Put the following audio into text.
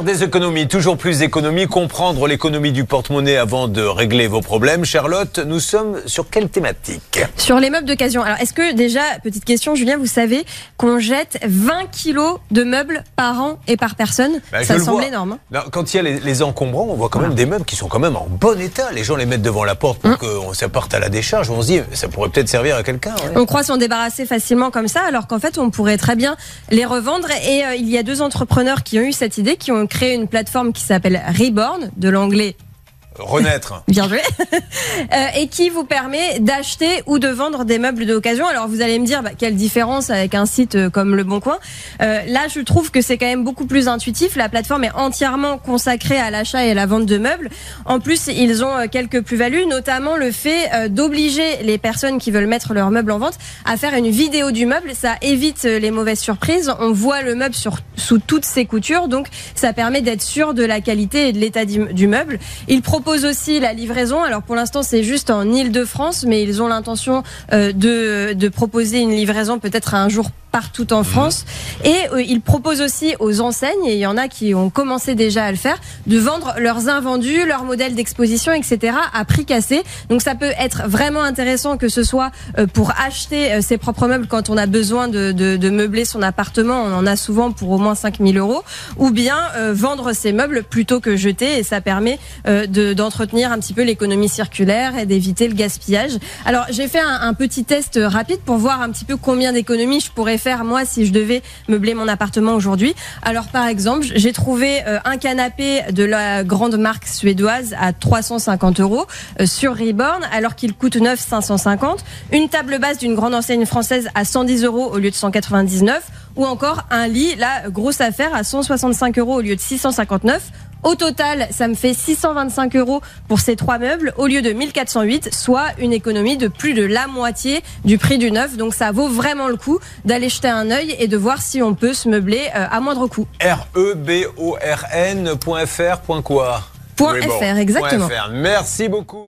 Faire des économies, toujours plus d'économies, comprendre l'économie du porte-monnaie avant de régler vos problèmes. Charlotte, nous sommes sur quelle thématique? Sur les meubles d'occasion. Alors, est-ce que déjà, petite question, Julien, vous savez qu'on jette 20 kilos de meubles par an et par personne? Je Ça le semble énorme. hein. Non, quand il y a les, les encombrants, on voit quand même des meubles qui sont quand même en bon état. Les gens les mettent devant la porte pour qu'on s'apporte à la décharge. On se dit, ça pourrait peut-être servir à quelqu'un. ouais. On croit s'en débarrasser facilement comme ça, alors qu'en fait, on pourrait très bien les revendre. Et euh, il y a deux entrepreneurs qui ont eu cette idée, qui ont créé une plateforme qui s'appelle Reborn, de l'anglais Renaître. Bien joué. Euh, et qui vous permet d'acheter ou de vendre des meubles d'occasion? Alors vous allez me dire bah, quelle différence avec un site euh, comme Le Bon Coin. Euh, là, je trouve que c'est quand même beaucoup plus intuitif. La plateforme est entièrement consacrée à l'achat et à la vente de meubles. En plus, ils ont quelques plus-values, notamment le fait d'obliger les personnes qui veulent mettre leurs meubles en vente à faire une vidéo du meuble. Ça évite les mauvaises surprises. On voit le meuble sur, sous toutes ses coutures, donc ça permet d'être sûr de la qualité et de l'état du, du meuble. Ils aussi la livraison. Alors pour l'instant, c'est juste en Île-de-France, mais ils ont l'intention euh, de, de proposer une livraison peut-être un jour partout en France. Et euh, ils proposent aussi aux enseignes, et il y en a qui ont commencé déjà à le faire, de vendre leurs invendus, leurs modèles d'exposition, etc. à prix cassé. Donc ça peut être vraiment intéressant que ce soit euh, pour acheter euh, ses propres meubles quand on a besoin de, de, de meubler son appartement. On en a souvent pour au moins 5000 euros. Ou bien vendre ses meubles plutôt que jeter. Et ça permet de- d'entretenir un petit peu l'économie circulaire et d'éviter le gaspillage. Alors j'ai fait un, petit test rapide pour voir un petit peu combien d'économies je pourrais faire moi si je devais meubler mon appartement aujourd'hui. Alors par exemple, j'ai trouvé euh, un canapé de la grande marque suédoise à 350 euros euh, sur Reborn alors qu'il coûte neuf 550. Une table basse d'une grande enseigne française à 110 euros au lieu de 199 ou encore un lit, là, grosse affaire à 165 euros au lieu de 659. Au total, ça me fait 625 euros pour ces trois meubles au lieu de 1408, soit une économie de plus de la moitié du prix du neuf. Donc ça vaut vraiment le coup d'aller jeter un œil et de voir si on peut se meubler euh, à moindre coût. R-E-B-O-R-N.fr. Point quoi Point Oui, bon. FR, exactement. Point FR. Merci beaucoup.